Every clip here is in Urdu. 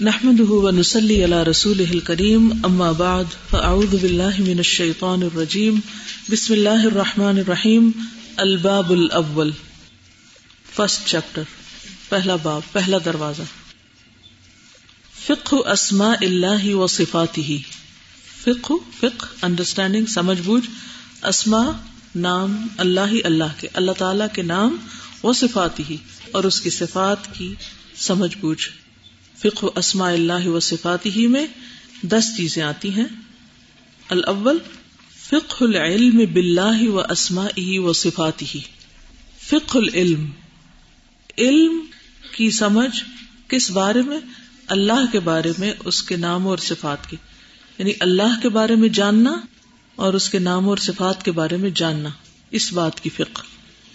نحمد ونسلی علی رسول کریم اما بعد فاعوذ باللہ من الشیطان الرجیم بسم اللہ الرحمن الرحیم الباب الاول فرسٹ چیپٹر پہلا باب، پہلا دروازہ. فقہ اسماء اللہ و صفاتی فقہ فقہ انڈرسٹینڈنگ سمجھ بوجھ. اسما نام، اللہ اللہ کے، اللہ تعالی کے نام و صفاتی اور اس کی صفات کی سمجھ بوجھ. فقہ اسماء اللہ و صفاتی ہی میں دس چیزیں آتی ہیں۔ الاول، فقہ العلم باللہ و اسما ہی و صفاتی ہی فقہ العلم، علم کی سمجھ کس بارے میں؟ اللہ کے بارے میں، اس کے نام اور صفات کی۔ یعنی اللہ کے بارے میں جاننا اور اس کے نام اور صفات کے بارے میں جاننا۔ اس بات کی فقہ۔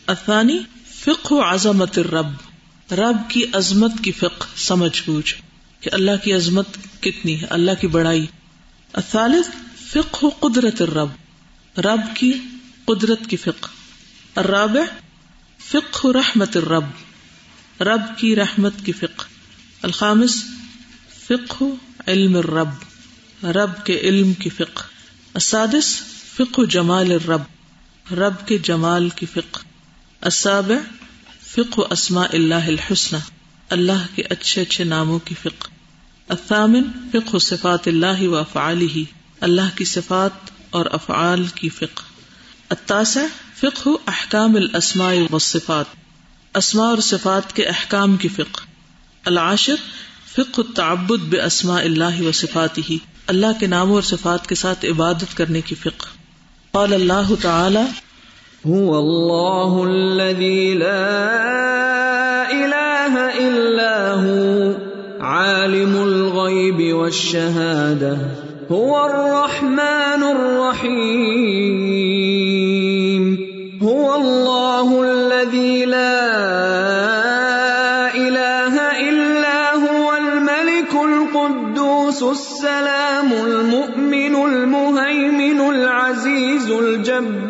افانی فقہ عظمت الرب۔ رب کی عظمت کی فقہ، سمجھ بوجھ کہ اللہ کی عظمت کتنی ہے، اللہ کی بڑائی۔ الثالث، فقہ قدرت الرب، رب کی قدرت کی فقہ۔ الرابع، فقہ رحمت الرب، رب کی رحمت کی فقہ۔ الخامس، فقہ علم الرب، رب کے علم کی فقہ۔ السادس، فقہ جمال الرب، رب کے جمال کی فقہ۔ السابع فقہ اسماء اللہ الحسن اللہ کے اچھے اچھے ناموں کی فقہ۔ الثامن فقہ صفات اللہ و افعالی اللہ کی صفات اور افعال کی فقہ۔ التاسع فقہ احکام الاسماء والصفات، اسماء اور صفات کے احکام کی فقہ۔ العاشر فقہ التعبد باسماء اللہ و صفاته اللہ کے ناموں اور صفات کے ساتھ عبادت کرنے کی فقہ۔ قال اللہ تعالی هو الله الذي لا إله إلا هو عالم الغيب والشهادة هو الرحمن الرحيم.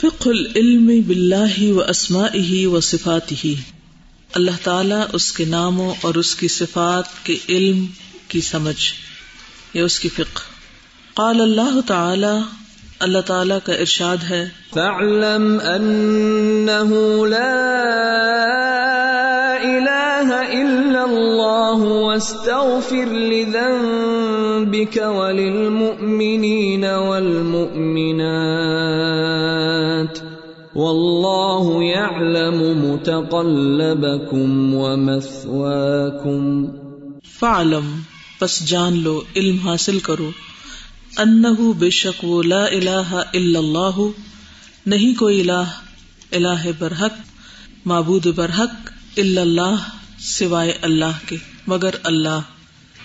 فقہ العلم باللہ و اسماء و صفات ہی اللہ تعالیٰ اس کے ناموں اور اس کی صفات کے علم کی سمجھ یا اس کی فقہ۔ قال اللہ تعالی اللہ تعالی کا ارشاد ہے۔ فاعلم انه لا اله الا الله واستغفر لذنبك وللمؤمنين والمؤمنات۔ والله يعلم متقلبكم ومثواكم فعلم، پس جان لو، علم حاصل کرو. انه بے شک وہ لا الہ الا اللہ، نہیں کوئی الہ الہ برحق، معبود برحق الا اللہ سوائے اللہ کے، مگر اللہ.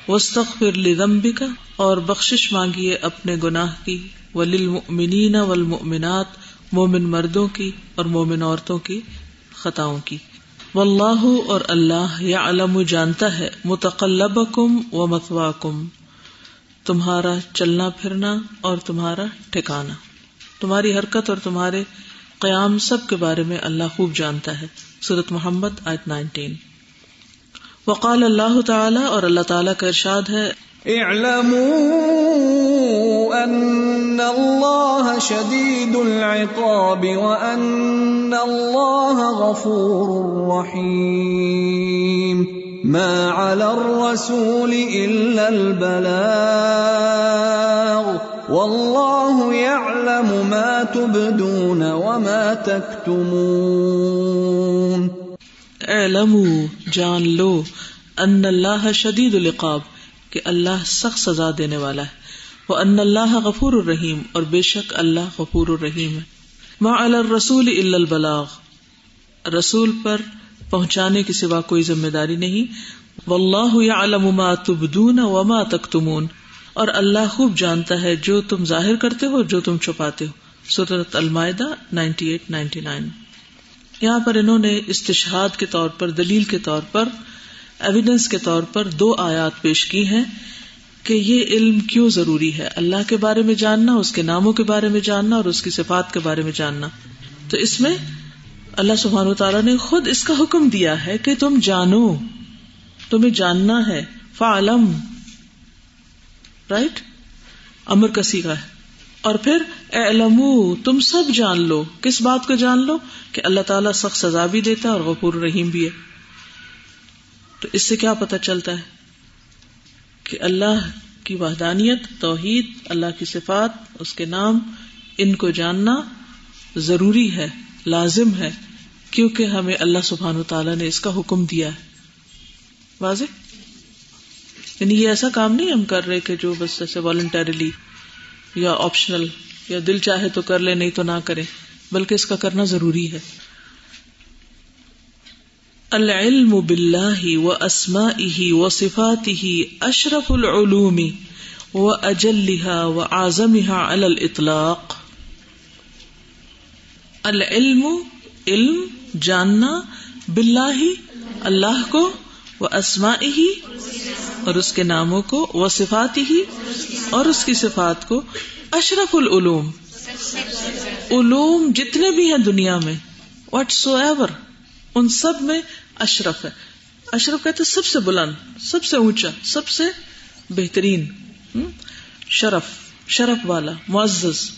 وسطر لمبی کا اور بخش مانگیے اپنے گناہ کی. وللمؤمنین والمؤمنات مومن مردوں کی اور مومن عورتوں کی خطاؤں کی۔ واللہ اور اللہ یا علم جانتا ہے متقلب کم و متوا کم تمہارا چلنا پھرنا اور تمہارا ٹھکانا۔ تمہاری حرکت اور تمہارے قیام سب کے بارے میں اللہ خوب جانتا ہے۔ سورت محمد، آیت نائنٹین وقال اللہ تعالی اور اللہ تعالی کا ارشاد ہے اعلموا ان الله شديد العقاب وان الله غفور رحيم. ما على الرسول الا البلاغ. والله يعلم ما تبدون وما تكتمون. اعلموا، جان لو ان اللہ شدید العقاب. کہ اللہ سخت سزا دینے والا ہے۔ وہ ان اللہ غفور الرحیم اور بے شک اللہ غفور الرحیم ہے۔ ما الرسول البلاغ۔ رسول پر پہنچانے کے سوا کوئی ذمہ داری نہیں۔ واللہ یعلم ما تبدون وما تکتمون اور اللہ خوب جانتا ہے جو تم ظاہر کرتے ہو، جو تم چھپاتے ہو۔ سورت المائدہ 98 99 یہاں پر انہوں نے استشہاد کے طور پر، دلیل کے طور پر ایویڈینس کے طور پر دو آیات پیش کی ہیں کہ یہ علم کیوں ضروری ہے؟ اللہ کے بارے میں جاننا، اس کے ناموں کے بارے میں جاننا اور اس کی صفات کے بارے میں جاننا۔ تو اس میں اللہ سبحان و تعالیٰ نے خود اس کا حکم دیا ہے کہ تم جانو، تمہیں جاننا ہے۔ فعلم۔ رائٹ امر کسی کا ہے۔ اور پھر علم تم سب جان لو۔ کس بات کو جان لو؟ کہ اللہ تعالیٰ سخت سزا بھی دیتا ہے اور غفور رحیم بھی ہے۔ تو اس سے کیا پتا چلتا ہے کہ اللہ کی وحدانیت، توحید، اللہ کی صفات، اس کے نام، ان کو جاننا ضروری ہے، لازم ہے، کیونکہ ہمیں اللہ سبحان و تعالیٰ نے اس کا حکم دیا ہے۔ واضح؟ یعنی یہ ایسا کام نہیں ہم کر رہے کہ جو بس ایسے والنٹریلی یا آپشنل یا دل چاہے تو کر لے، نہیں تو نہ کرے، بلکہ اس کا کرنا ضروری ہے۔ العلم باللہ و اسما و صفات ہی اشرف العلوم و اجلحا و اعظم الاطلاق۔ العلم، علم، جاننا باللہ، اللہ کو وہ اسما ہی اور اس کے ناموں کو وہ صفات ہی اور اس کی صفات کو اشرف العلوم۔ علوم جتنے بھی ہیں دنیا میں وٹ سو ایور ان سب میں اشرف ہے۔ اشرف کہتے سب سے بلند، سب سے اونچا، سب سے بہترین۔ شرف شرف والا، معزز۔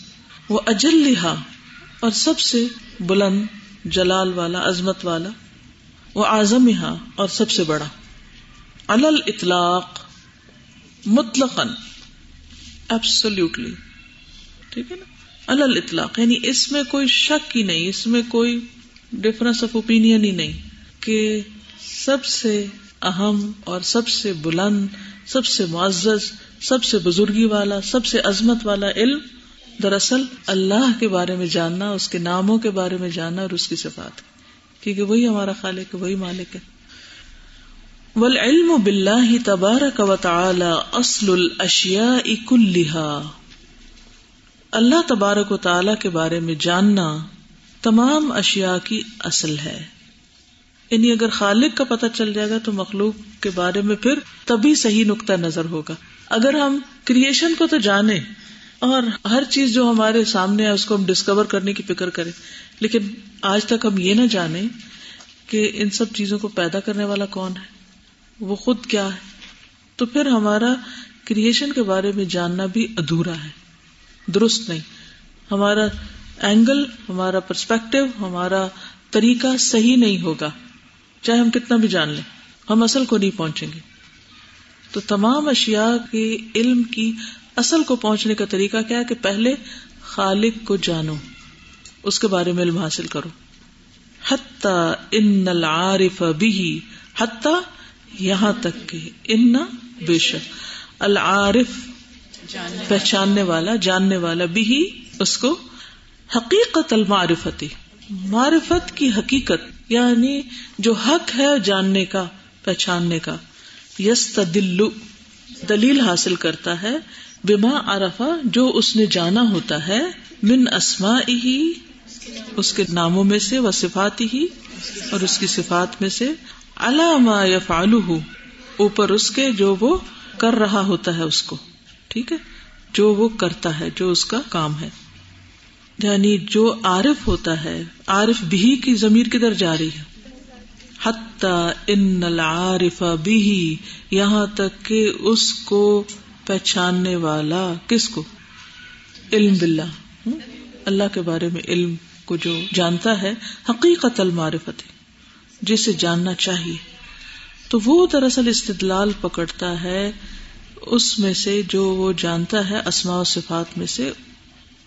وہ اجل لہا اور سب سے بلند، جلال والا، عظمت والا۔ وہ اعظم اور سب سے بڑا۔ الل اطلاق مطلق ایبسلوٹلی ٹھیک ہے نا؟ الل اطلاق یعنی اس میں کوئی شک ہی نہیں، اس میں کوئی ڈفرنس آف اوپین ہی نہیں۔ کہ سب سے اہم اور سب سے بلند، سب سے معزز، سب سے بزرگی والا، سب سے عظمت والا علم دراصل اللہ کے بارے میں جاننا، اس کے ناموں کے بارے میں جاننا اور اس کی صفات۔ کیونکہ وہی ہمارا خالق ہے، وہی مالک ہے۔ والعلم باللہ تبارک و تعالی اصل الاشیاء كلها۔ اللہ تبارک و تعالی کے بارے میں جاننا تمام اشیاء کی اصل ہے۔ یعنی اگر خالق کا پتہ چل جائے گا تو مخلوق کے بارے میں پھر تبھی صحیح نقطہ نظر ہوگا۔ اگر ہم کریشن کو تو جانے اور ہر چیز جو ہمارے سامنے ہے اس کو ہم ڈسکور کرنے کی فکر کریں، لیکن آج تک ہم یہ نہ جانے کہ ان سب چیزوں کو پیدا کرنے والا کون ہے، وہ خود کیا ہے۔ تو پھر ہمارا کریشن کے بارے میں جاننا بھی ادھورا ہے، درست نہیں۔ ہمارا اینگل ہمارا پرسپیکٹو ہمارا طریقہ صحیح نہیں ہوگا۔ چاہے ہم کتنا بھی جان لیں، ہم اصل کو نہیں پہنچیں گے۔ تو تمام اشیاء کے علم کی اصل کو پہنچنے کا طریقہ کیا ہے کہ پہلے خالق کو جانو، اس کے بارے میں علم حاصل کرو۔ ان العارف بھی حتی یہاں تک کہ ان بے شک۔ العارف پہچاننے والا، جاننے والا بھی اس کو حقیقت المعرفتی، معرفت کی حقیقت۔ یعنی جو حق ہے جاننے کا، پہچاننے کا۔ یس دلو دلیل حاصل کرتا ہے، بما عرفا جو اس نے جانا ہوتا ہے، من اسما ہی اس کے ناموں میں سے وہ صفات ہی اور اس کی صفات میں سے۔ علامہ یا فالو اوپر اس کے جو وہ کر رہا ہوتا ہے اس کو۔ ٹھیک ہے؟ جو وہ کرتا ہے، جو اس کا کام ہے۔ یعنی جو عارف ہوتا ہے، عارف بھی کی ضمیر کدھر جا رہی ہے؟ ان العارف بھی، یہاں تک کہ اس کو پہچاننے والا کس کو؟ علم باللہ۔ اللہ کے بارے میں علم کو جو جانتا ہے، حقیقت المعرفت جسے جاننا چاہیے۔ تو وہ دراصل استدلال پکڑتا ہے، اس میں سے جو وہ جانتا ہے، اسماء و صفات میں سے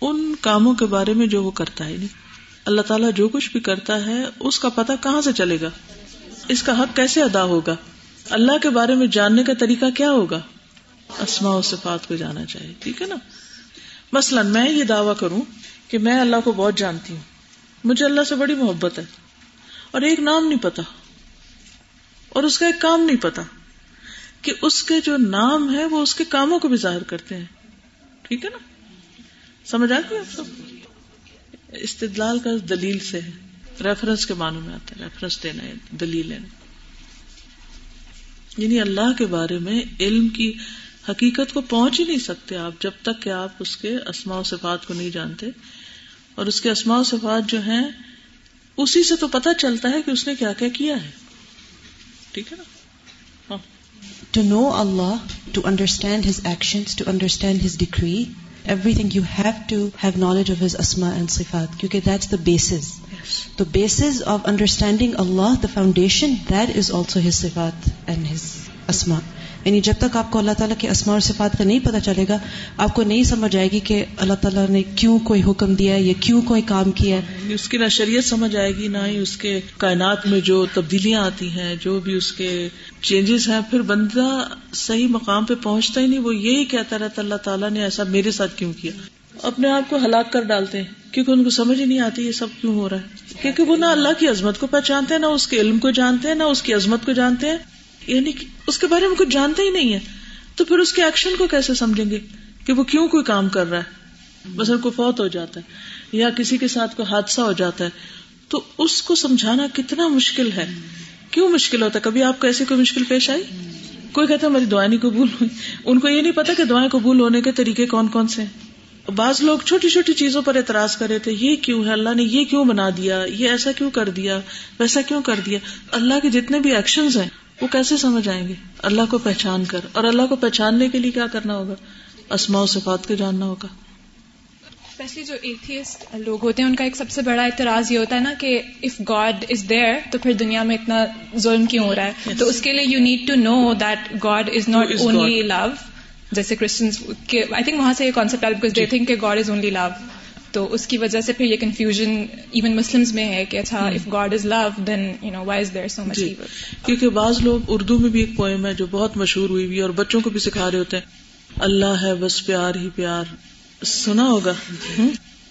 ان کاموں کے بارے میں جو وہ کرتا ہے نہیں اللہ تعالیٰ جو کچھ بھی کرتا ہے، اس کا پتہ کہاں سے چلے گا؟ اس کا حق کیسے ادا ہوگا؟ اللہ کے بارے میں جاننے کا طریقہ کیا ہوگا؟ اسماء و صفات کو جانا چاہیے، ٹھیک ہے نا؟ مثلاً میں یہ دعوی کروں کہ میں اللہ کو بہت جانتی ہوں۔ مجھے اللہ سے بڑی محبت ہے، اور ایک نام نہیں پتا، اور اس کا ایک کام نہیں پتا کہ اس کے جو نام ہے، وہ اس کے کاموں کو بھی ظاہر کرتے ہیں۔ ٹھیک ہے نا؟ سمجھ آ گئی آپ سب؟ استدلال کا دلیل سے ہے۔ ریفرنس کے معنوں میں آتا ہے۔ ریفرنس دینا ہے، دلیل لینا یعنی اللہ کے بارے میں علم کی حقیقت کو پہنچ ہی نہیں سکتے آپ جب تک کہ آپ اس کے اسماء و صفات کو نہیں جانتے۔ اور اس کے اسماء و صفات جو ہیں، اسی سے تو پتہ چلتا ہے کہ اس نے کیا کیا کیا ہے۔ ٹھیک ہے نا؟ To know Allah to understand his action to understand his degree everything you have to have knowledge of his Asma and صفات کیونکہ دیٹس دا بیسز تو basis of understanding Allah the foundation that is also his صفات اینڈ ہز اسما یعنی جب تک آپ کو اللہ تعالیٰ کے اسماء اور صفات کا نہیں پتا چلے گا، آپ کو نہیں سمجھ آئے گی کہ اللہ تعالیٰ نے کیوں کوئی حکم دیا ہے یا کیوں کوئی کام کیا ہے۔ یعنی اس کی نہ شریعت سمجھ آئے گی، نہ ہی اس کے کائنات میں جو تبدیلیاں آتی ہیں، جو بھی اس کے چینجز ہیں، پھر بندہ صحیح مقام پہ پہنچتا ہی نہیں۔ وہ یہی کہتا رہتا اللہ تعالیٰ نے ایسا میرے ساتھ کیوں کیا؟ اپنے آپ کو ہلاک کر ڈالتے ہیں، کیونکہ ان کو سمجھ ہی نہیں آتی یہ سب کیوں ہو رہا ہے۔ کیونکہ وہ نہ اللہ کی عظمت کو پہچانتے ہیں، نہ اس کے علم کو جانتے ہیں، نہ اس کی عظمت کو جانتے ہیں۔ یعنی اس کے بارے میں کچھ جانتے ہی نہیں ہے، تو پھر اس کے ایکشن کو کیسے سمجھیں گے کہ وہ کیوں کوئی کام کر رہا ہے؟ بس کو فوت ہو جاتا ہے یا کسی کے ساتھ کوئی حادثہ ہو جاتا ہے، تو اس کو سمجھانا کتنا مشکل ہے۔ کیوں مشکل ہوتا ہے؟ کبھی آپ کو ایسی کوئی مشکل پیش آئی؟ کوئی کہتا ہے، میری دعائیں نہیں قبول ہوئی ان کو یہ نہیں پتا کہ دعائیں قبول ہونے کے طریقے کون کون سے ہیں۔ بعض لوگ چھوٹی چھوٹی چیزوں پر اعتراض کر رہے تھے، یہ کیوں ہے؟ اللہ نے یہ کیوں بنا دیا؟ یہ ایسا کیوں کر دیا؟ ویسا کیوں کر دیا؟ اللہ کے جتنے بھی ایکشن ہیں وہ کیسے سمجھ آئیں گے؟ اللہ کو پہچان کر۔ اور اللہ کو پہچاننے کے لیے کیا کرنا ہوگا؟ اسماء و صفات کے جاننا ہوگا۔ اسپیشلی جو ایتھیسٹ لوگ ہوتے ہیں ان کا ایک سب سے بڑا اعتراض یہ ہوتا ہے نا کہ اف گاڈ از دیئر تو پھر دنیا میں اتنا ظلم کیوں ہو رہا ہے؟ تو اس کے لیے you need to know that God is not only love جیسے کرسچنس آئی تھنک وہاں سے یہ کانسپٹ آ بیکاز دے تھنک کہ گاڈ از اونلی لو تو اس کی وجہ سے پھر یہ کنفیوژن ایون مسلم میں ہے کہ اچھا if God is love then you know why is there so much کیونکہ بعض لوگ اردو میں بھی ایک پوئم ہے جو بہت مشہور ہوئی ہوئی اور بچوں کو بھی سکھا رہے ہوتے ہیں. اللہ ہے بس پیار ہی پیار. سنا ہوگا.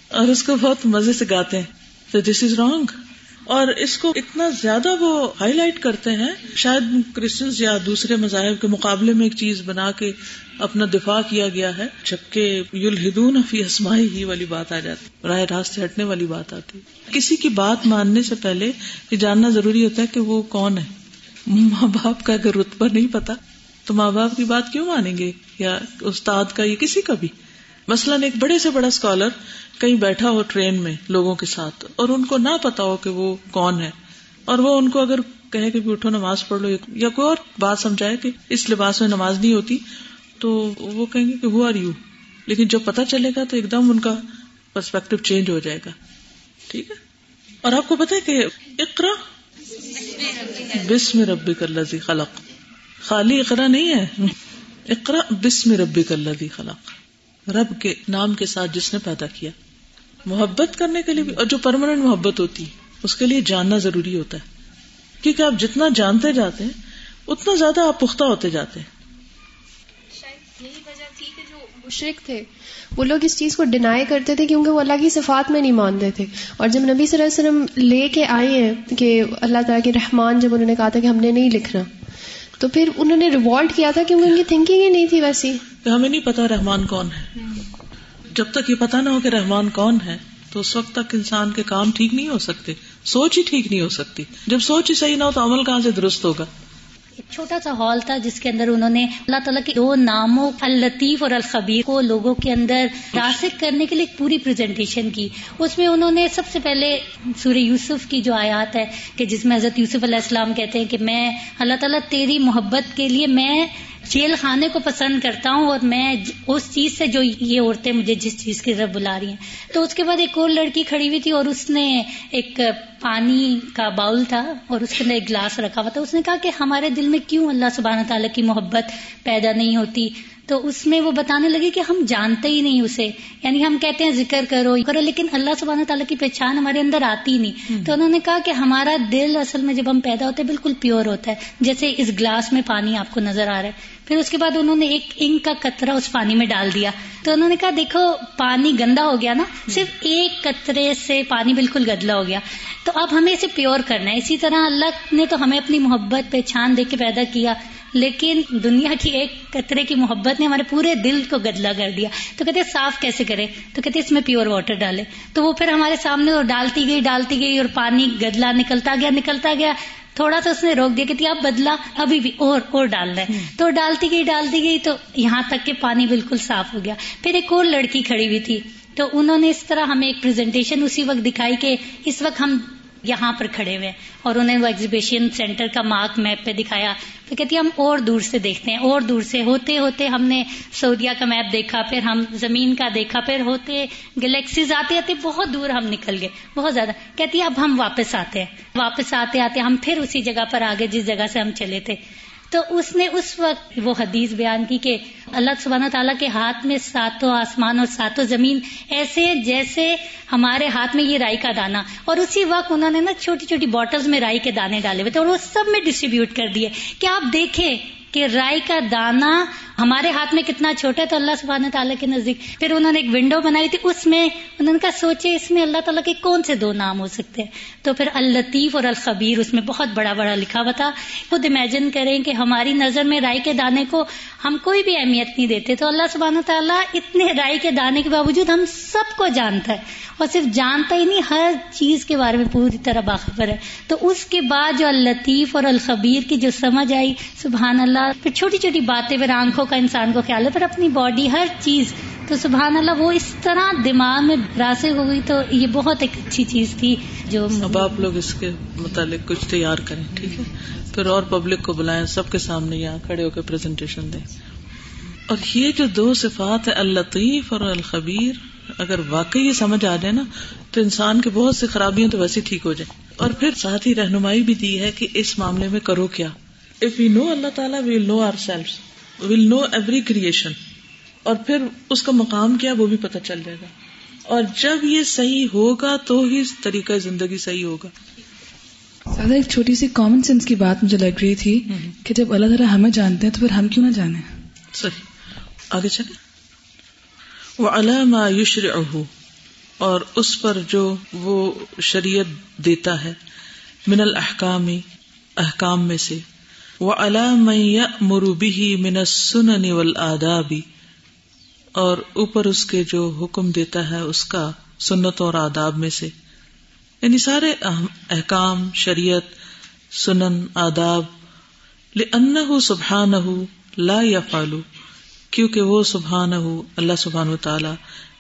اور اس کو بہت مزے سے گاتے ہیں. تو دس از رانگ اور اس کو اتنا زیادہ وہ ہائی لائٹ کرتے ہیں، شاید کرسچنس یا دوسرے مذاہب کے مقابلے میں ایک چیز بنا کے اپنا دفاع کیا گیا ہے، جبکہ یلہدون فی اسمائی ہی والی بات آ جاتی راہ راست سے ہٹنے والی بات آتی۔ کسی کی بات ماننے سے پہلے یہ جاننا ضروری ہوتا ہے کہ وہ کون ہے۔ ماں باپ کا اگر رتبہ نہیں پتا، تو ماں باپ کی بات کیوں مانیں گے؟ یا استاد کا یا کسی کا بھی؟ مثلاً ایک بڑے سے بڑا اسکالر کہیں بیٹھا ہو ٹرین میں لوگوں کے ساتھ اور ان کو نہ پتا ہو کہ وہ کون ہے اور وہ ان کو اگر کہے کہ اٹھو نماز پڑھ لو یا کوئی اور بات سمجھائے کہ اس لباس میں نماز نہیں ہوتی تو وہ کہیں گے کہ ہو آر یو لیکن جب پتا چلے گا تو ایک دم ان کا پرسپیکٹو چینج ہو جائے گا۔ ٹھیک ہے؟ اور آپ کو پتا ہے کہ اقرا بسم ربی کلزی خلق۔ خالی اقرا نہیں ہے۔ اقرا بسم ربی کلزی خلق۔ رب کے نام کے ساتھ جس نے پیدا کیا، محبت کرنے کے لیے بھی، اور جو پرماننٹ محبت ہوتی ہے اس کے لیے جاننا ضروری ہوتا ہے۔ کیونکہ آپ جتنا جانتے جاتے ہیں، اتنا زیادہ آپ پختہ ہوتے جاتے ہیں۔ یہی وجہ تھی کہ جو مشرق تھے، وہ لوگ اس چیز کو ڈینائی کرتے تھے کیونکہ وہ اللہ کی صفات میں نہیں مانتے تھے۔ اور جب نبی صلی اللہ علیہ وسلم لے کے آئے ہیں کہ اللہ تعالیٰ کے رحمان، جب انہوں نے کہا تھا کہ ہم نے نہیں لکھنا تو پھر انہوں نے ریوالٹ کیا تھا کیونکہ ان کی تھنکنگ ہی نہیں تھی ویسی۔ ہمیں نہیں پتا رحمان کون ہے۔ جب تک یہ پتا نہ ہو کہ رحمان کون ہے، تو اس وقت تک انسان کے کام ٹھیک نہیں ہو سکتے، سوچ ہی ٹھیک نہیں ہو سکتی۔ جب سوچ ہی صحیح نہ ہو تو عمل کہاں سے درست ہوگا؟ ایک چھوٹا سا ہال تھا جس کے اندر انہوں نے اللہ تعالیٰ کے دو ناموں الطیف اور الخبیر کو لوگوں کے اندر راسک کرنے کے لیے ایک پوری پریزنٹیشن کی۔ اس میں انہوں نے سب سے پہلے سورہ یوسف کی جو آیات ہے کہ جس میں حضرت یوسف علیہ السلام کہتے ہیں کہ میں، اللہ تعالیٰ تیری محبت کے لیے میں جیل خانے کو پسند کرتا ہوں اور میں اس چیز سے جو یہ عورتیں مجھے جس چیز کی طرف بلا رہی ہیں۔ تو اس کے بعد ایک اور لڑکی کھڑی ہوئی تھی اور اس نے ایک پانی کا باؤل تھا اور اس کے اندر ایک گلاس رکھا ہوا تھا۔ اس نے کہا کہ ہمارے دل میں کیوں اللہ سبحانہ تعالیٰ کی محبت پیدا نہیں ہوتی؟ تو اس میں وہ بتانے لگے کہ ہم جانتے ہی نہیں اسے۔ یعنی ہم کہتے ہیں ذکر کرو کرو لیکن اللہ سبحانہ تعالیٰ کی پہچان ہمارے اندر آتی نہیں۔ تو انہوں نے کہا کہ ہمارا دل اصل میں جب ہم پیدا ہوتے ہیں بالکل پیور ہوتا ہے جیسے اس گلاس میں پانی آپ کو نظر آ رہا ہے۔ پھر اس کے بعد انہوں نے ایک انک کا قطرہ اس پانی میں ڈال دیا۔ تو انہوں نے کہا دیکھو پانی گندا ہو گیا نا صرف ایک قطرے سے پانی بالکل گدلا ہو گیا۔ تو اب ہمیں اسے پیور کرنا ہے۔ اسی طرح اللہ نے تو ہمیں اپنی محبت پہچان دے کے پیدا کیا۔ لیکن دنیا کی ایک قطرے کی محبت نے ہمارے پورے دل کو گدلا کر دیا۔ تو کہتے صاف کیسے کرے؟ تو کہتے اس میں پیور واٹر ڈالے۔ تو وہ پھر ہمارے سامنے اور ڈالتی گئی ڈالتی گئی اور پانی گدلا نکلتا گیا نکلتا گیا۔ تھوڑا سا اس نے روک دیا کہ اب بدلا ابھی بھی اور اور ڈال رہا ہے تو ڈالتی گئی ڈالتی گئی تو یہاں تک کہ پانی بالکل صاف ہو گیا۔ پھر ایک اور لڑکی کھڑی ہوئی تھی۔ تو انہوں نے اس طرح ہمیں ایک پریزنٹیشن اسی وقت دکھائی کہ اس وقت ہم یہاں پر کھڑے ہوئے اور انہیں وہ ایگزیبیشن سینٹر کا مارک میپ پہ دکھایا۔ پھر کہتی ہم اور دور سے دیکھتے ہیں، اور دور سے ہوتے ہوتے ہم نے سعودیہ کا میپ دیکھا، پھر ہم زمین کا دیکھا، پھر ہوتے گلیکسیز آتے آتے بہت دور ہم نکل گئے، بہت زیادہ۔ کہتی اب ہم واپس آتے ہیں۔ واپس آتے آتے ہم پھر اسی جگہ پر آگے جس جگہ سے ہم چلے تھے۔ تو اس نے اس وقت وہ حدیث بیان کی کہ اللہ سبحانہ تعالیٰ کے ہاتھ میں ساتوں آسمان اور ساتوں زمین ایسے جیسے ہمارے ہاتھ میں یہ رائی کا دانا۔ اور اسی وقت انہوں نے نا چھوٹی چھوٹی بوٹلز میں رائی کے دانے ڈالے ہوئے تھے اور وہ سب میں ڈسٹریبیوٹ کر دیے۔ کہ آپ دیکھیں کہ رائی کا دانا ہمارے ہاتھ میں کتنا چھوٹا ہے تو اللہ سبحانہ تعالیٰ کے نزدیک۔ پھر انہوں نے ایک ونڈو بنائی تھی، اس میں انہوں نے کہا سوچے اس میں اللہ تعالیٰ کے کون سے دو نام ہو سکتے ہیں؟ تو پھر الطیف اور الخبیر، اس میں بہت بڑا بڑا لکھا ہوا تھا۔ خود امیجن کریں کہ ہماری نظر میں رائی کے دانے کو ہم کوئی بھی اہمیت نہیں دیتے۔ تو اللہ سبحانہ تعالیٰ اتنے رائی کے دانے کے باوجود ہم سب کو جانتا ہے۔ اور صرف جانتا ہی نہیں، ہر چیز کے بارے میں پوری طرح باخبر ہے۔ تو اس کے بعد جو الطیف اور الخبیر کی جو سمجھ آئی، سبحان اللہ۔ پھر چھوٹی چھوٹی باتیں پھر آنکھوں کا انسان کو خیال ہے پھر اپنی باڈی ہر چیز تو سبحان اللہ وہ اس طرح دماغ میں راسک ہو گئی تو یہ بہت ایک اچھی چیز تھی جو اب آپ لوگ اس کے متعلق کچھ تیار کریں ٹھیک ہے؟ پھر اور پبلک کو بلائیں سب کے سامنے یہاں کھڑے ہو کے پریزنٹیشن دیں۔ اور یہ جو دو صفات ہے الطیف اور الخبیر اگر واقعی یہ سمجھ آ جائے نا تو انسان کے بہت سی خرابیاں تو ویسے ٹھیک ہو جائیں۔ اور پھر ساتھ ہی رہنمائی بھی دی ہے کہ اس معاملے میں کرو کیا۔ اف یو نو اللہ تعالیٰ well know our self will know every creation اور پھر اس کا مقام کیا وہ بھی پتہ چل جائے گا۔ اور جب یہ صحیح ہوگا تو ہی طریقہ زندگی صحیح ہوگا۔ زیادہ ایک چھوٹی سی کامن سینس کی بات مجھے لگ رہی تھی کہ جب اللہ تعالیٰ ہمیں جانتے ہیں تو پھر ہم کیوں نہ جانے صحیح۔ آگے چلے وہ علامہ یوشر اور اس پر جو وہ شریعت دیتا ہے۔ من الحکامی احکام میں سے۔ وہ علام مروبی من سن ول آدابی اور اوپر اس کے جو حکم دیتا ہے اس کا سنت اور آداب میں سے۔ یعنی سارے احکام، شریعت، سنن، آداب سبحان لا یا فالو کیونکہ وہ سبحان اللہ سبحان تعالی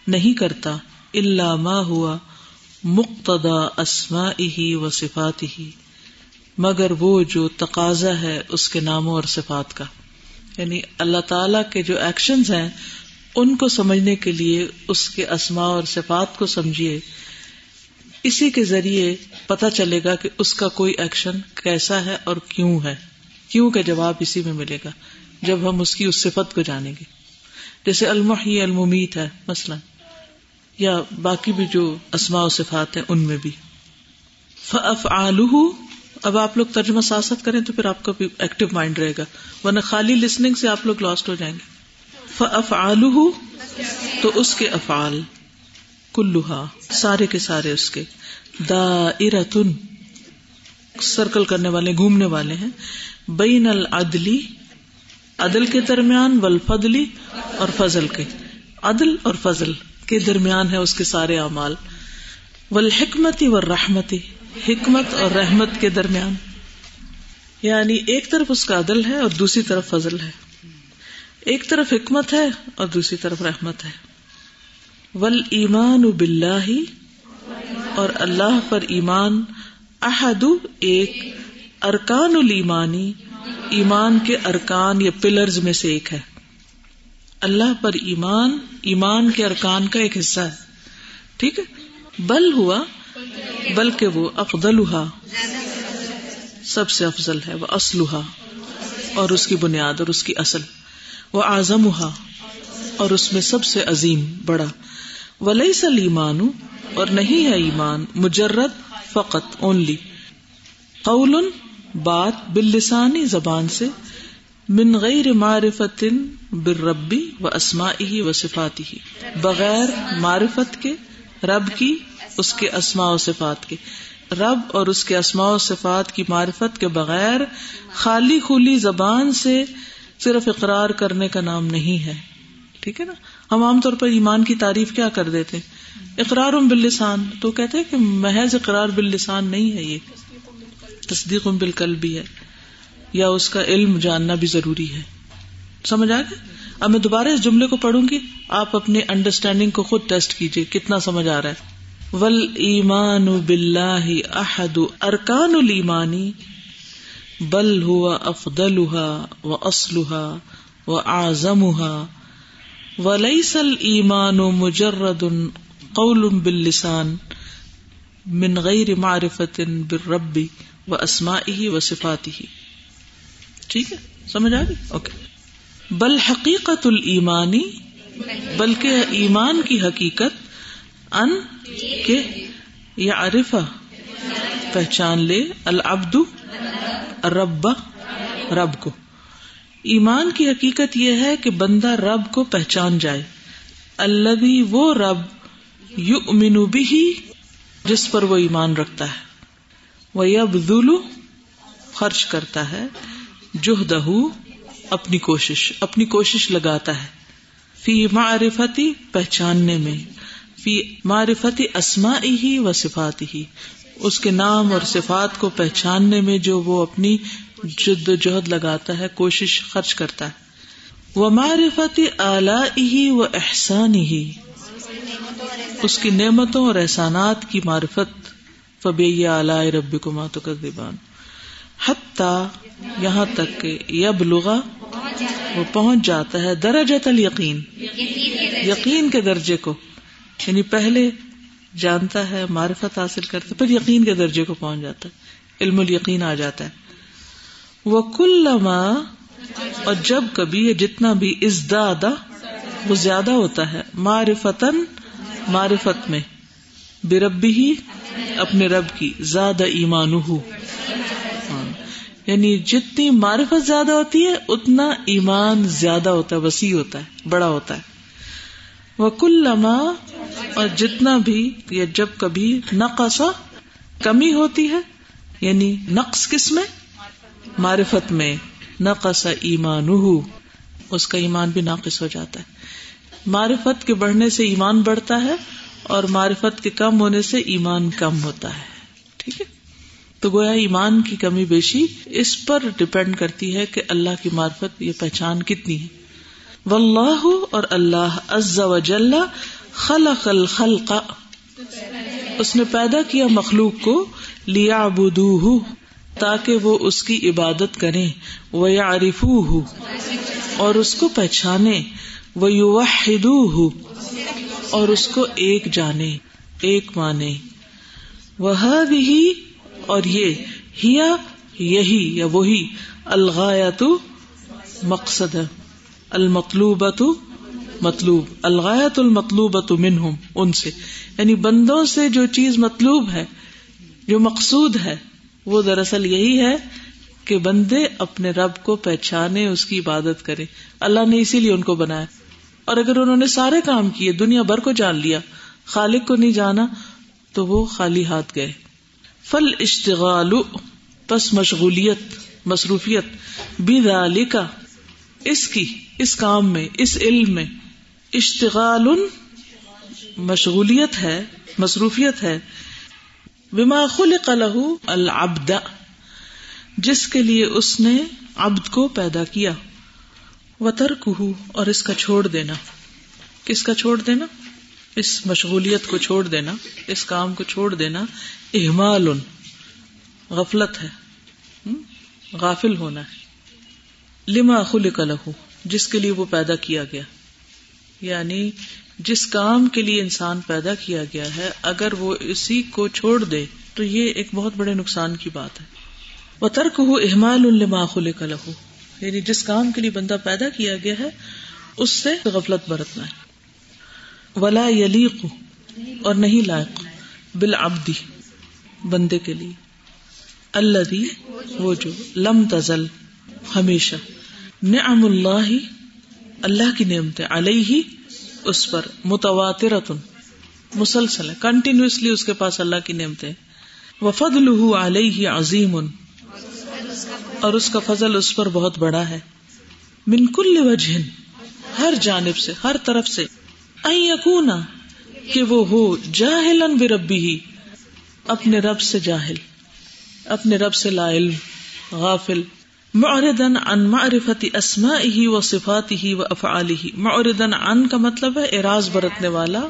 نہیں کرتا اللہ ما ہوا مقتدا اسما ہی و صفات ہی مگر وہ جو تقاضا ہے اس کے ناموں اور صفات کا۔ یعنی اللہ تعالی کے جو ایکشن ہیں، ان کو سمجھنے کے لیے اس کے اسما اور صفات کو سمجھیے۔ اسی کے ذریعے پتا چلے گا کہ اس کا کوئی ایکشن کیسا ہے اور کیوں ہے۔ کیوں کا جواب اسی میں ملے گا، جب ہم اس کی اس صفت کو جانیں گے۔ جیسے المحی الممیت ہے مثلاً، یا باقی بھی جو اسماء و صفات ہیں ان میں بھی۔ فف اب آپ لوگ ترجمہ ساست کریں تو پھر آپ کا بھی ایکٹیو مائنڈ رہے گا، ورنہ خالی لسننگ سے آپ لوگ لاسٹ ہو جائیں گے۔ فف تو اس کے افعال کلوہا سارے کے سارے اس کے۔ دا ارتن سرکل کرنے والے، گھومنے والے ہیں۔ بین العدلی عدل کے درمیان ولفدلی اور فضل کے۔ عدل اور فضل کے درمیان ہے اس کے سارے اعمال۔ والحکمتی والرحمتی حکمت اور رحمت کے درمیان۔ یعنی ایک طرف اس کا عدل ہے اور دوسری طرف فضل ہے۔ ایک طرف حکمت ہے اور دوسری طرف رحمت ہے۔ ول ایمان بلّہ اور اللہ پر ایمان، احد ایک، ارکان المانی ایمان کے ارکان یا پلرز میں سے ایک ہے۔ اللہ پر ایمان ایمان کے ارکان کا ایک حصہ ہے۔ ٹھیک ہے؟ بل ہوا بلکہ وہ افضل سب سے افضل ہے، وہ اسلحہ اور اس کی بنیاد اور اس کی اصل، وہ اعظم اور اس میں سب سے عظیم، بڑا۔ ولی سل ایمان اور نہیں ہے ایمان، مجرد، فقط اونلی قول بات باللسانی زبان سے، من غیر معرفت بالربی و اسمائی و صفاتی بغیر معرفت کے رب کی، اس کے اسماء و صفات کے۔ رب اور اس کے اسماء و صفات کی معرفت کے بغیر خالی خولی زبان سے صرف اقرار کرنے کا نام نہیں ہے۔ ٹھیک ہے نا؟ ہم عام طور پر ایمان کی تعریف کیا کر دیتے اقرار باللسان۔ تو کہتے کہ محض اقرار باللسان نہیں ہے یہ۔ تصدیق بالقلب بھی ہے۔ یا اس کا علم جاننا بھی ضروری ہے۔ سمجھ آ گیا؟ اب میں دوبارہ اس جملے کو پڑھوں گی۔ آپ اپنی انڈرسٹینڈنگ کو خود ٹیسٹ کیجیے کتنا سمجھ آ رہا ہے۔ ول ایمان بلّہ احد ارکان المانی بل ہوا افدل و اسلحا و اعظم و ایمان و مجرد قول باللسان من غیر معرفت بالرب و اسمائی و صفاتی ٹھیک ہے؟ سمجھ آ گئی اوکے۔ بل حقیقت المانی بلکہ ایمان کی حقیقت، ان کے یا عرفا پہچان لے، العبد رب رب کو ایمان کی حقیقت یہ ہے کہ بندہ رب کو پہچان جائے۔ اللہ وہ رب یو امین بھی جس پر وہ ایمان رکھتا ہے۔ وہ اب خرچ کرتا ہے۔ جوہدہ اپنی کوشش اپنی کوشش لگاتا ہے۔ فی معرفتی، پہچاننے میں۔ فی معرفتی اسما ہی و صفات ہی اس کے نام اور صفات کو پہچاننے میں جو وہ اپنی جد و جہد لگاتا ہے، کوشش خرچ کرتا ہے۔ وہ معرفتی اعلی ہی و احسان ہی اس کی نعمتوں اور احسانات کی معرفت۔ فبی اعلی رب کو ماتو کر دیبان حتی یہاں تک کہ یب لغا وہ پہنچ جاتا ہے درجت یقین یقین کے درجے کو۔ یعنی پہلے جانتا ہے، معرفت حاصل کرتا پھر یقین کے درجے کو پہنچ جاتا ہے۔ علم الیقین آ جاتا ہے۔ وہ کل اور جب کبھی جتنا بھی ازدادا وہ زیادہ ہوتا ہے۔ معرفتن معرفت میں بے ربی ہی اپنے رب کی زیادہ ایمان ہو یعنی جتنی معرفت زیادہ ہوتی ہے، اتنا ایمان زیادہ ہوتا ہے، وسیع ہوتا ہے، بڑا ہوتا ہے۔ وہ کل لما اور جتنا بھی، یا جب کبھی نقصا کمی ہوتی ہے یعنی نقص کس میں؟ معرفت میں۔ نقص ایمان اس کا ایمان بھی ناقص ہو جاتا ہے۔ معرفت کے بڑھنے سے ایمان بڑھتا ہے، اور معرفت کے کم ہونے سے ایمان کم ہوتا ہے۔ تو گویا ایمان کی کمی بیشی اس پر ڈپینڈ کرتی ہے کہ اللہ کی معرفت یہ پہچان کتنی ہے۔ واللہ اور اللہ عز و جل خلق الخلق۔ اس نے پیدا کیا مخلوق کو لیا ابو تاکہ وہ اس کی عبادت کرے وہ یا اور اس کو پہچانے وہ یو اور اس کو ایک جانے ایک مانے وہ بھی اور یہ ہیا، یہی یا وہی الغایا تو مقصد ہے المطلوب مطلوب الغایت المطلوب منہم، ان سے۔ یعنی بندوں سے جو چیز مطلوب ہے، جو مقصود ہے، وہ دراصل یہی ہے کہ بندے اپنے رب کو پہچانے، اس کی عبادت کرے۔ اللہ نے اسی لیے ان کو بنایا۔ اور اگر انہوں نے سارے کام کیے، دنیا بھر کو جان لیا، خالق کو نہیں جانا، تو وہ خالی ہاتھ گئے۔ فل اشتغال پس مشغولیت، مصروفیت کا اس کی، اس کام میں، اس علم میں۔ اشتغال، مشغولیت ہے، مصروفیت ہے۔ بما خلق له العبد، جس کے لیے اس نے عبد کو پیدا کیا۔ وطر اور اس کا چھوڑ دینا۔ کس کا چھوڑ دینا؟ اس مشغولیت کو چھوڑ دینا، اس کام کو چھوڑ دینا احمال غفلت ہے غافل ہونا ہے۔ لما خلق له، جس کے لیے وہ پیدا کیا گیا۔ یعنی جس کام کے لیے انسان پیدا کیا گیا ہے، اگر وہ اسی کو چھوڑ دے، تو یہ ایک بہت بڑے نقصان کی بات ہے۔ وہ ترک ہو احمال الما خلق له۔ یعنی جس کام کے لیے بندہ پیدا کیا گیا ہے، اس سے غفلت برتنا ہے۔ ولا یلیق اور نہیں لائق، بالعبدی، بندے کے لیے۔ اللہ وہ جو لم تزل، ہمیشہ۔ نعم اللہ اللہ کی نعمت علیہ، اس پر متواتر مسلسل ہے۔ کنٹینیوسلی اس کے پاس اللہ کی نعمتیں۔ وفد لہو علیہ عظیم، اور اس کا فضل اس پر بہت بڑا ہے۔ من کل وجہ، ہر جانب سے، ہر طرف سے۔ یقونا کہ وہ ہو جاہلن بربی ہی، اپنے رب سے جاہل، اپنے رب سے لا علم، غافل معرضن عن معرفت اسماء و صفات ہی و افعال ہی معرضن عن کا مطلب ہے اراض برتنے والا،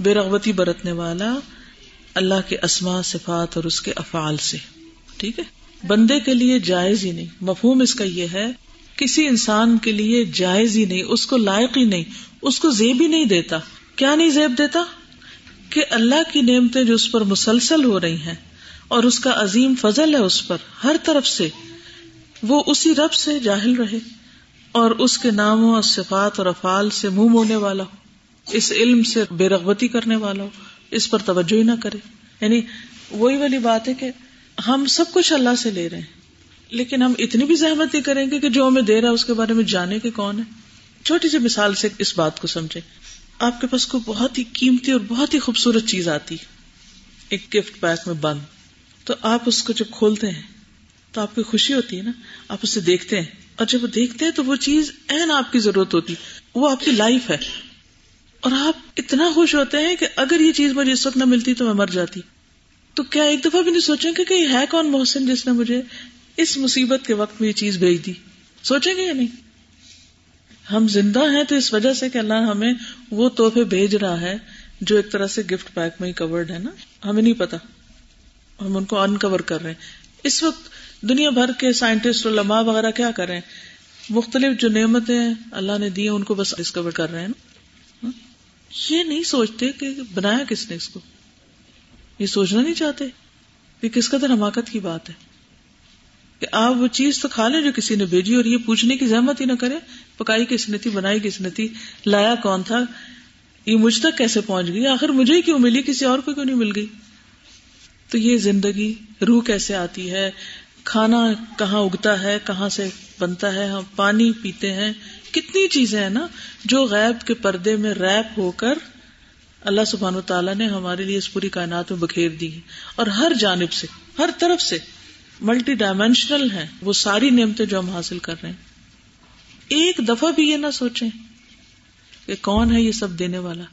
بے رغبتی برتنے والا، اللہ کے اسماء، صفات اور اس کے افعال سے۔ ٹھیک ہے؟ بندے کے لیے جائز ہی نہیں۔ مفہوم اس کا یہ ہے کسی انسان کے لیے جائز ہی نہیں، اس کو لائق ہی نہیں، اس کو زیب ہی نہیں دیتا۔ کیا نہیں زیب دیتا؟ کہ اللہ کی نعمتیں جو اس پر مسلسل ہو رہی ہیں اور اس کا عظیم فضل ہے اس پر، ہر طرف سے وہ اسی رب سے جاہل رہے اور اس کے ناموں اور صفات اور افعال سے منہ مونے والا ہو، اس علم سے بے رغبتی کرنے والا ہو، اس پر توجہ ہی نہ کرے۔ یعنی وہی والی بات ہے کہ ہم سب کچھ اللہ سے لے رہے ہیں۔ لیکن ہم اتنی بھی زحمت نہیں کریں گے کہ جو ہمیں دے رہا ہے اس کے بارے میں جانے کے کون ہے؟ چھوٹی سی مثال سے اس بات کو سمجھے آپ کے پاس کو بہت ہی قیمتی اور بہت ہی خوبصورت چیز آتی ایک گفٹ پیک میں بند۔ تو آپ اس کو جب کھولتے ہیں، تو آپ کی خوشی ہوتی ہے نا؟ آپ اسے دیکھتے ہیں۔ اور جب وہ دیکھتے ہیں تو وہ چیز این آپ کی ضرورت ہوتی وہ آپ کی لائف ہے۔ اور آپ اتنا خوش ہوتے ہیں کہ اگر یہ چیز مجھے اس وقت نہ ملتی تو میں مر جاتی۔ تو کیا ایک دفعہ بھی نہیں سوچیں گے کہ یہ ہے کون محسن جس نے مجھے اس مصیبت کے وقت میں یہ چیز بھیج دی۔ سوچیں گے یا نہیں؟ ہم زندہ ہیں تو اس وجہ سے کہ اللہ ہمیں وہ تحفے بھیج رہا ہے جو ایک طرح سے گفٹ پیک میں ہی کورڈ ہے نا۔ ہمیں نہیں پتا۔ ہم ان کو انکور کر رہے ہیں۔ اس وقت دنیا بھر کے سائنٹسٹ علماء وغیرہ کیا کر رہے ہیں؟ مختلف جو نعمتیں اللہ نے دی ان کو بس ڈسکور کر رہے ہیں نا۔ ہاں؟ یہ نہیں سوچتے کہ بنایا کس نے اس کو؟ یہ سوچنا نہیں چاہتے یہ کس قدر حماقت کی بات ہے۔ کہ آپ وہ چیز تو کھا لیں جو کسی نے بھیجی اور یہ پوچھنے کی زحمت ہی نہ کرے۔ پکائی کس نے تھی بنائی کس نے تھی لایا کون تھا؟ یہ مجھ تک کیسے پہنچ گئی؟ آخر مجھے ہی کیوں ملی؟ کسی اور کو کیوں نہیں مل گئی؟ تو یہ زندگی، روح کیسے آتی ہے؟ کھانا کہاں اگتا ہے؟ کہاں سے بنتا ہے؟ ہم پانی پیتے ہیں۔ کتنی چیزیں ہیں نا جو غیب کے پردے میں ریپ ہو کر اللہ سبحان و تعالیٰ نے ہمارے لیے اس پوری کائنات میں بکھیر دی ہے اور ہر جانب سے، ہر طرف سے ملٹی ڈائمینشنل ہے وہ ساری نعمتیں جو ہم حاصل کر رہے ہیں۔ ایک دفعہ بھی یہ نہ سوچیں کہ کون ہے یہ سب دینے والا۔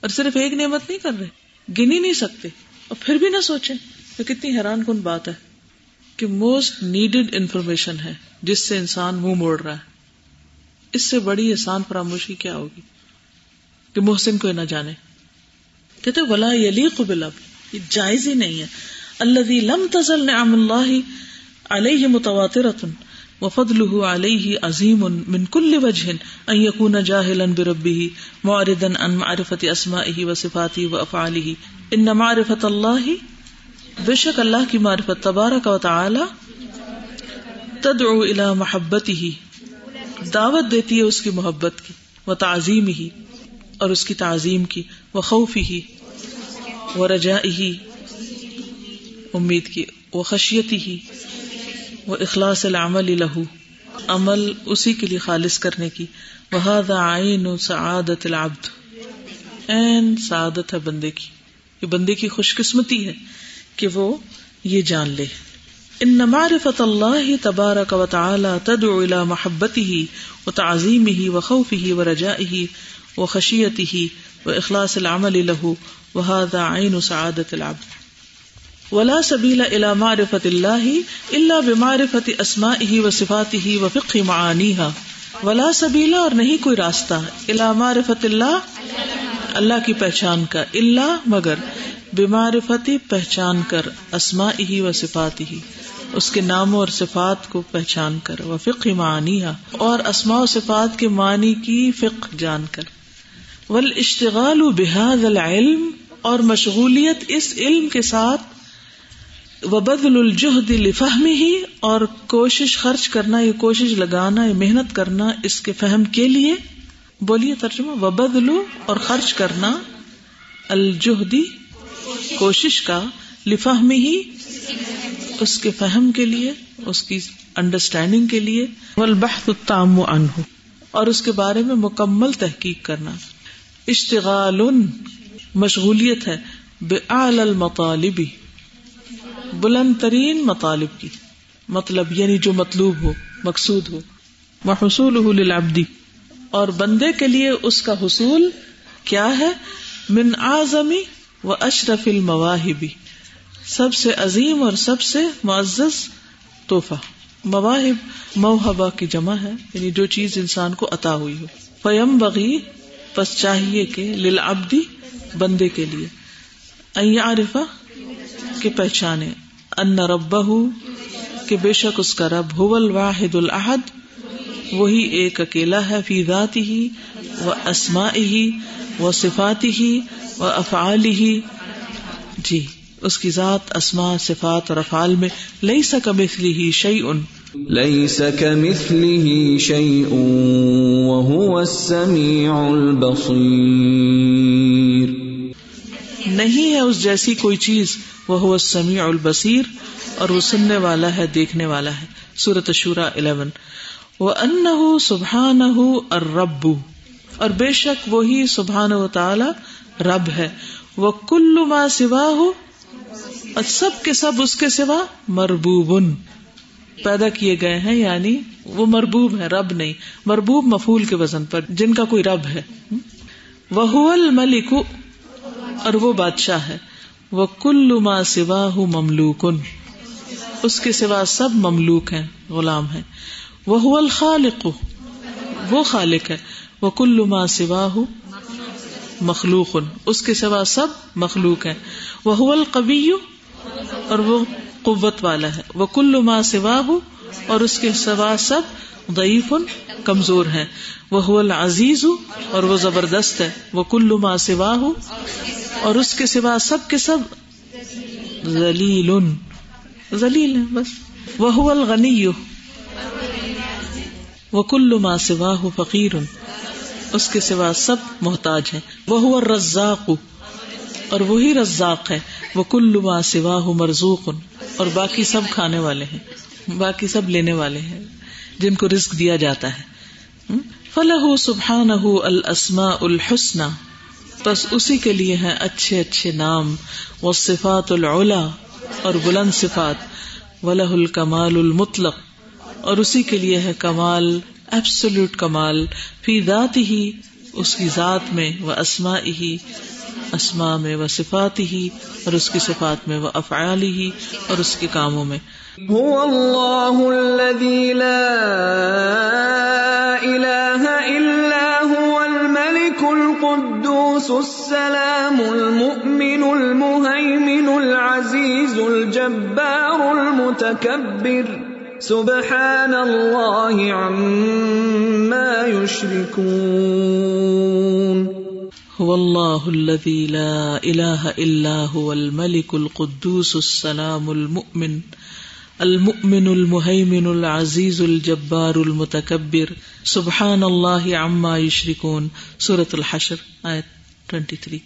اور صرف ایک نعمت نہیں کر رہے، گن ہی نہیں سکتے۔ اور پھر بھی نہ سوچیں تو کتنی حیران کن بات ہے کہ موسٹ نیڈیڈ انفارمیشن ہے، جس سے انسان منہ موڑ رہا ہے۔ اس سے بڑی احسان فراموشی کیا ہوگی؟ کہ محسن کو نہ جانے۔ کہتے ولا یلی قبل اب یہ جائز ہی نہیں ہے۔ اللہ لم تزل نعم اللہ علیہ متواترۃ وفضله علیہ عظیم من كل وجه ان يكون جاهلا بربه، معرضا عن معرفة اسمائه وصفاته وافعاله ان معرفة الله بشک اللہ کی معرفت تبارک و تعالی تدعو الى محبته، دعوت دیتی ہے اس کی محبت کی و تعظیم ہی اور اس کی تعظیم کی وہ خوف ہی وہ رجا ہی امید کی، وہ خشیتی ہی، وہ اخلاص العمل لہو، عمل اسی کے لیے خالص کرنے کی۔ وہ عین سعادت العبد۔ این سعادت ہے بندے کی۔ یہ بندے کی خوش قسمتی ہے کہ وہ یہ جان لے۔ ان معرفت اللہ تبارک و تعالی تدعو الى محبته وتعظیمه وخوفه ورجائه وخشیته واخلاص العمل له۔ وهذا عین سعادت العبد۔ ولا سبیل الى معرفت اللہ الا بمعرفت اسمائه وصفاته وفقه معانیها ولا سبیلا اور نہیں کوئی راستہ الى معرفت اللہ اللہ کی پہچان کا اللہ مگر بیمارفتی پہچان کر اسما ہی و صفات ہی اس کے ناموں اور صفات کو پہچان کر وہ فقہ معنی اور اسماء و صفات کے معنی کی فقہ جان کر۔ ول اشتغال بحاد العلم اور مشغولیت اس علم کے ساتھ وبدل الجہد لفہم ہی اور کوشش خرچ کرنا یہ کوشش لگانا یہ محنت کرنا اس کے فہم کے لیے۔ بولیے ترجمہ وبدلو اور خرچ کرنا الجہدی کوشش کا لفہم ہی اس کے فہم کے لیے، اس کی انڈرسٹینڈنگ کے لیے۔ والبحث التام عنہ، اور اس کے بارے میں مکمل تحقیق کرنا۔ اشتغال، مشغولیت ہے بے المطالبی بلند ترین مطالب کی۔ مطلب یعنی جو مطلوب ہو، مقصود ہو۔ محصول للعبدی اور بندے کے لیے اس کا حصول کیا ہے؟ من اعظمی و اشرف المواہبی سب سے عظیم اور سب سے معزز توحفہ مواہب موہبا کی جمع ہے یعنی جو چیز انسان کو عطا ہوئی ہو۔ فیم بغی پس چاہیے کہ للعبدی بندے کے لیے۔ عارفہ کے پہچانے۔ ان ربہ کہ بے شک اس کا رب هو الواحد الاحد، وہی ایک اکیلا ہے فی ذاتی ہی و اسما ہی و صفاتی ہی و افعال ہی جی اس کی ذات اسما صفات اور افعال میں لئی سک مثلی ہی شعی ان ليس كمثله شيء وهو السميع البصير نہیں ہے اس جیسی کوئی چیز۔ وہ السمیع البصیر۔ اور وہ سننے والا ہے، دیکھنے والا ہے۔ سورت شورا الیون۔ وہ ان سبحان اور رب اور بے شک وہی سبحان و تعالی رب ہے۔ وہ کل ما سوا ہو اور سب کے سب اس کے سوا مربوب پیدا کیے گئے ہیں یعنی وہ مربوب ہے رب نہیں۔ مربوب مفول کے وزن پر، جن کا کوئی رب ہے۔ وہ الملک اور وہ بادشاہ ہے۔ وہ کل ما سوا ہوں مملوکن۔ اس کے سوا سب مملوک ہیں، غلام ہیں۔ وہ الخالق۔ وہ خالق ہے۔ وہ کل ما سوا مخلوق اس کے سوا سب مخلوق ہے وہ القبی اور وہ قوت والا ہے۔ وہ کل ما سوا اور اس کے سوا سب ضعیف کمزور ہے وہ العزیز اور وہ زبردست ہے۔ وہ کل ما سوا اور اس کے سوا سب کے سب ذلیل ذلیل ہے بس۔ وہ الغنی وہ کل ما سوا فقیر اس کے سوا سب محتاج ہے وہ رزاق اور وہی رزاق ہے۔ وہ کل ما سوا مرزوق اور باقی سب کھانے والے ہیں۔ باقی سب لینے والے ہیں۔ جن کو رزق دیا جاتا ہے۔ فلاح سبحان السما الحسن۔ بس اسی کے لیے ہیں اچھے اچھے نام۔ وہ صفات العلا اور بلند صفات۔ ولہ الکمال المطلق۔ اور اسی کے لیے ہے کمال ایبسولوٹ کمال۔ فی ذات ہی اس کی ذات میں۔ وہ اسما ہی اسما میں۔ وہ صفات ہی اور اس کی صفات میں۔ وہ افعال ہی اور اس کے کاموں میں۔ هو اللہ الذي لا الہ الا هو الملك القدوس السلام المؤمن المهيمن العزيز الجبار المتكبر سبحان اللہ عما يشركون هو الله الذي لا اله الا هو الملك القدوس السلام المؤمن المؤمن المهيمن العزيز الجبار المتكبر. سبحان الله عما يشركون. سورة الحشر، آیت 23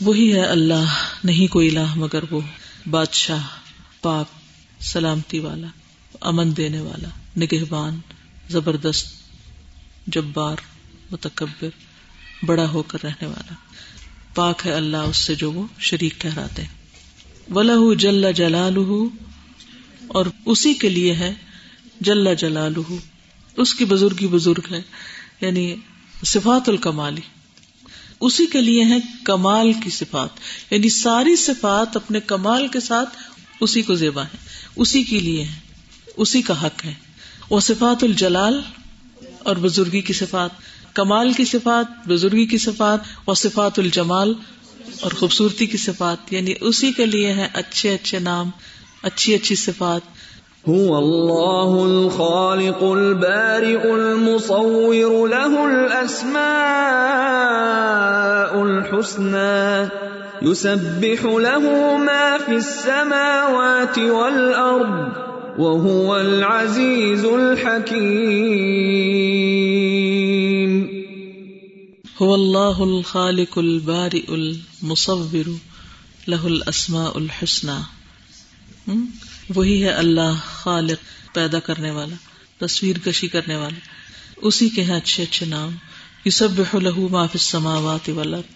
وہی ہے اللہ، نہیں کوئی الہ مگر وہ بادشاہ پاک سلامتی والا، امن دینے والا، نگہبان، زبردست، جبار، متکبر، بڑا ہو کر رہنے والا۔ پاک ہے اللہ، اس سے جو وہ شریک ٹھہراتے ولہ جل جلال اور اسی کے لیے ہے جل جلال اس کی بزرگی بزرگ ہے یعنی صفات الکمالی۔ اسی کے لیے ہے کمال کی صفات۔ یعنی ساری صفات اپنے کمال کے ساتھ اسی کو زیبا ہے اسی کے لیے ہے اسی کا حق ہے۔ وہ صفات الجلال اور بزرگی کی صفات، کمال کی صفات، بزرگی کی صفات و صفات الجمال اور خوبصورتی کی صفات یعنی اسی کے لیے ہے اچھے اچھے نام، اچھی اچھی صفات۔ هو الله الخالق البارئ المصور، له الاسماء الحسنى، يسبح له ما في السماوات والأرض، وهو العزيز الحكيم۔ هو الله الخالق البارئ المصور له الاسماء الحسنى. وہی ہے اللہ خالق پیدا کرنے والا، تصویر کشی کرنے والا۔ اسی کے ہیں اچھے اچھے نام۔ یسبح له ما في السماوات والارض۔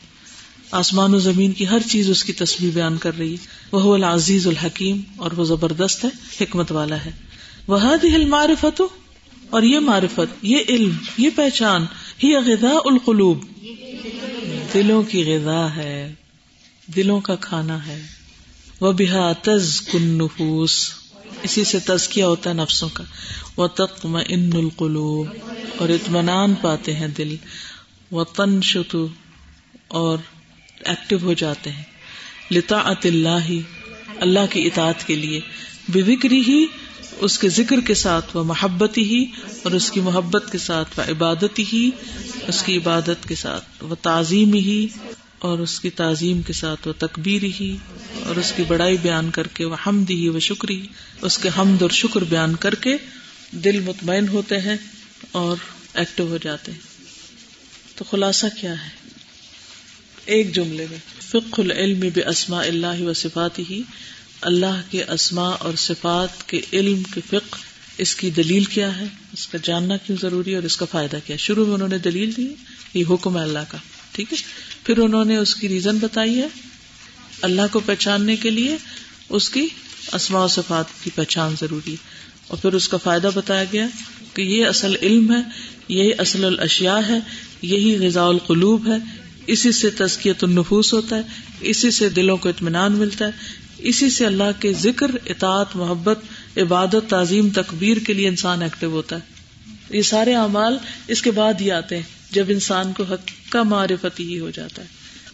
آسمان و زمین کی ہر چیز اس کی تصویر بیان کر رہی ہے۔ وہ العزیز الحکیم، اور وہ زبردست ہے، حکمت والا ہے۔ وہ دل معرفت اور یہ معرفت، یہ علم، یہ پہچان ہی غذا القلوب۔ دلوں کی غذا ہے۔ دلوں کا کھانا ہے۔ وہ بحا تز کن نفوس اسی سے تزکیا ہوتا ہے نفسوں کا۔ وہ تخم ان القلوب۔ اور اطمینان پاتے ہیں دل۔ وہ تن شتو اور ایکٹیو ہو جاتے ہیں۔ لتا اللہ اللہ کی اطاعت کے لیے۔ بے ذکری ہی اس کے ذکر کے ساتھ وہ محبت ہی اور اس کی محبت کے ساتھ وہ عبادت ہی، اس کی عبادت کے ساتھ وہ تعظیم ہی اور اس کی تعظیم کے ساتھ وہ تکبیر ہی اور اس کی بڑائی بیان کر کے وہ حمد ہی، وہ شکری اس کے حمد اور شکر بیان کر کے دل مطمئن ہوتے ہیں اور ایکٹیو ہو جاتے ہیں۔ تو خلاصہ کیا ہے؟ ایک جملے میں فق العلم بے اسما اللہ و صفات ہی اللہ کے اسما اور صفات کے علم کے فق اس کی دلیل کیا ہے؟ اس کا جاننا کیوں ضروری ہے اور اس کا فائدہ کیا شروع میں انہوں نے دلیل دی، یہ حکم ہے اللہ کا، ٹھیک ہے؟ پھر انہوں نے اس کی ریزن بتائی ہے اللہ کو پہچاننے کے لیے اس کی اسماء و صفات کی پہچان ضروری ہے۔ اور پھر اس کا فائدہ بتایا گیا کہ یہ اصل علم ہے، یہی اصل الاشیاء ہے، یہی غذا القلوب ہے۔ اسی سے تزکیت النفوس ہوتا ہے، اسی سے دلوں کو اطمینان ملتا ہے۔ اسی سے اللہ کے ذکر، اطاعت، محبت، عبادت، تعظیم، تکبیر کے لیے انسان ایکٹیو ہوتا ہے۔ یہ سارے اعمال اس کے بعد ہی آتے ہیں، جب انسان کو حق کا معرفت ہی ہو جاتا ہے۔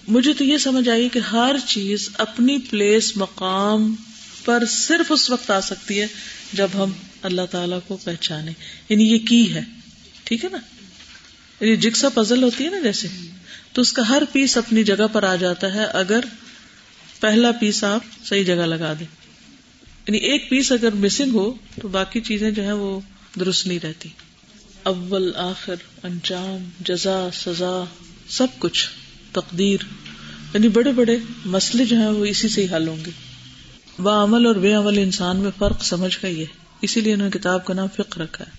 مجھے تو یہ سمجھ آئی کہ ہر چیز اپنی پلیس مقام پر صرف اس وقت آ سکتی ہے جب ہم اللہ تعالی کو پہچانے یعنی یہ کی ہے۔ ٹھیک ہے نا؟ یعنی جگسا پزل ہوتی ہے نا جیسے۔ تو اس کا ہر پیس اپنی جگہ پر آ جاتا ہے۔ اگر پہلا پیس آپ صحیح جگہ لگا دیں۔ یعنی ایک پیس اگر مسنگ ہو تو باقی چیزیں جو ہے وہ درست نہیں رہتی۔ اول، آخر، انجام، جزا، سزا، سب کچھ، تقدیر۔ یعنی بڑے بڑے مسئلے جو ہیں وہ اسی سے ہی حل ہوں گے۔ با عمل اور بے عمل انسان میں فرق سمجھ کا ہی ہے۔ اسی لیے انہوں نے کتاب کا نام فکر رکھا ہے۔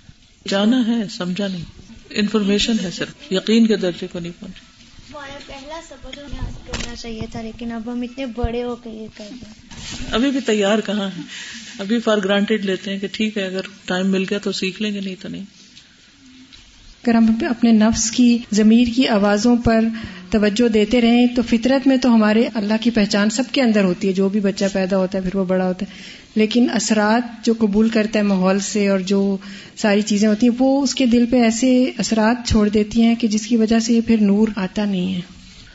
جانا ہے، سمجھا نہیں۔ انفارمیشن ہے صرف۔ یقین کے درجے کو نہیں پہنچا۔ پہلا سبق کرنا چاہیے تھا لیکن اب ہم اتنے بڑے ہو کے یہ کر رہے ابھی بھی تیار کہاں ہے ابھی فار گرانٹیڈ لیتے ہیں کہ ٹھیک ہے اگر ٹائم مل گیا تو سیکھ لیں گے نہیں تو نہیں۔ اگر ہم اپنے نفس کی ضمیر کی آوازوں پر توجہ دیتے رہیں تو فطرت میں تو ہمارے اللہ کی پہچان سب کے اندر ہوتی ہے۔ جو بھی بچہ پیدا ہوتا ہے پھر وہ بڑا ہوتا ہے۔ لیکن اثرات جو قبول کرتا ہے ماحول سے اور جو ساری چیزیں ہوتی ہیں وہ اس کے دل پہ ایسے اثرات چھوڑ دیتی ہیں کہ جس کی وجہ سے پھر نور آتا نہیں ہے۔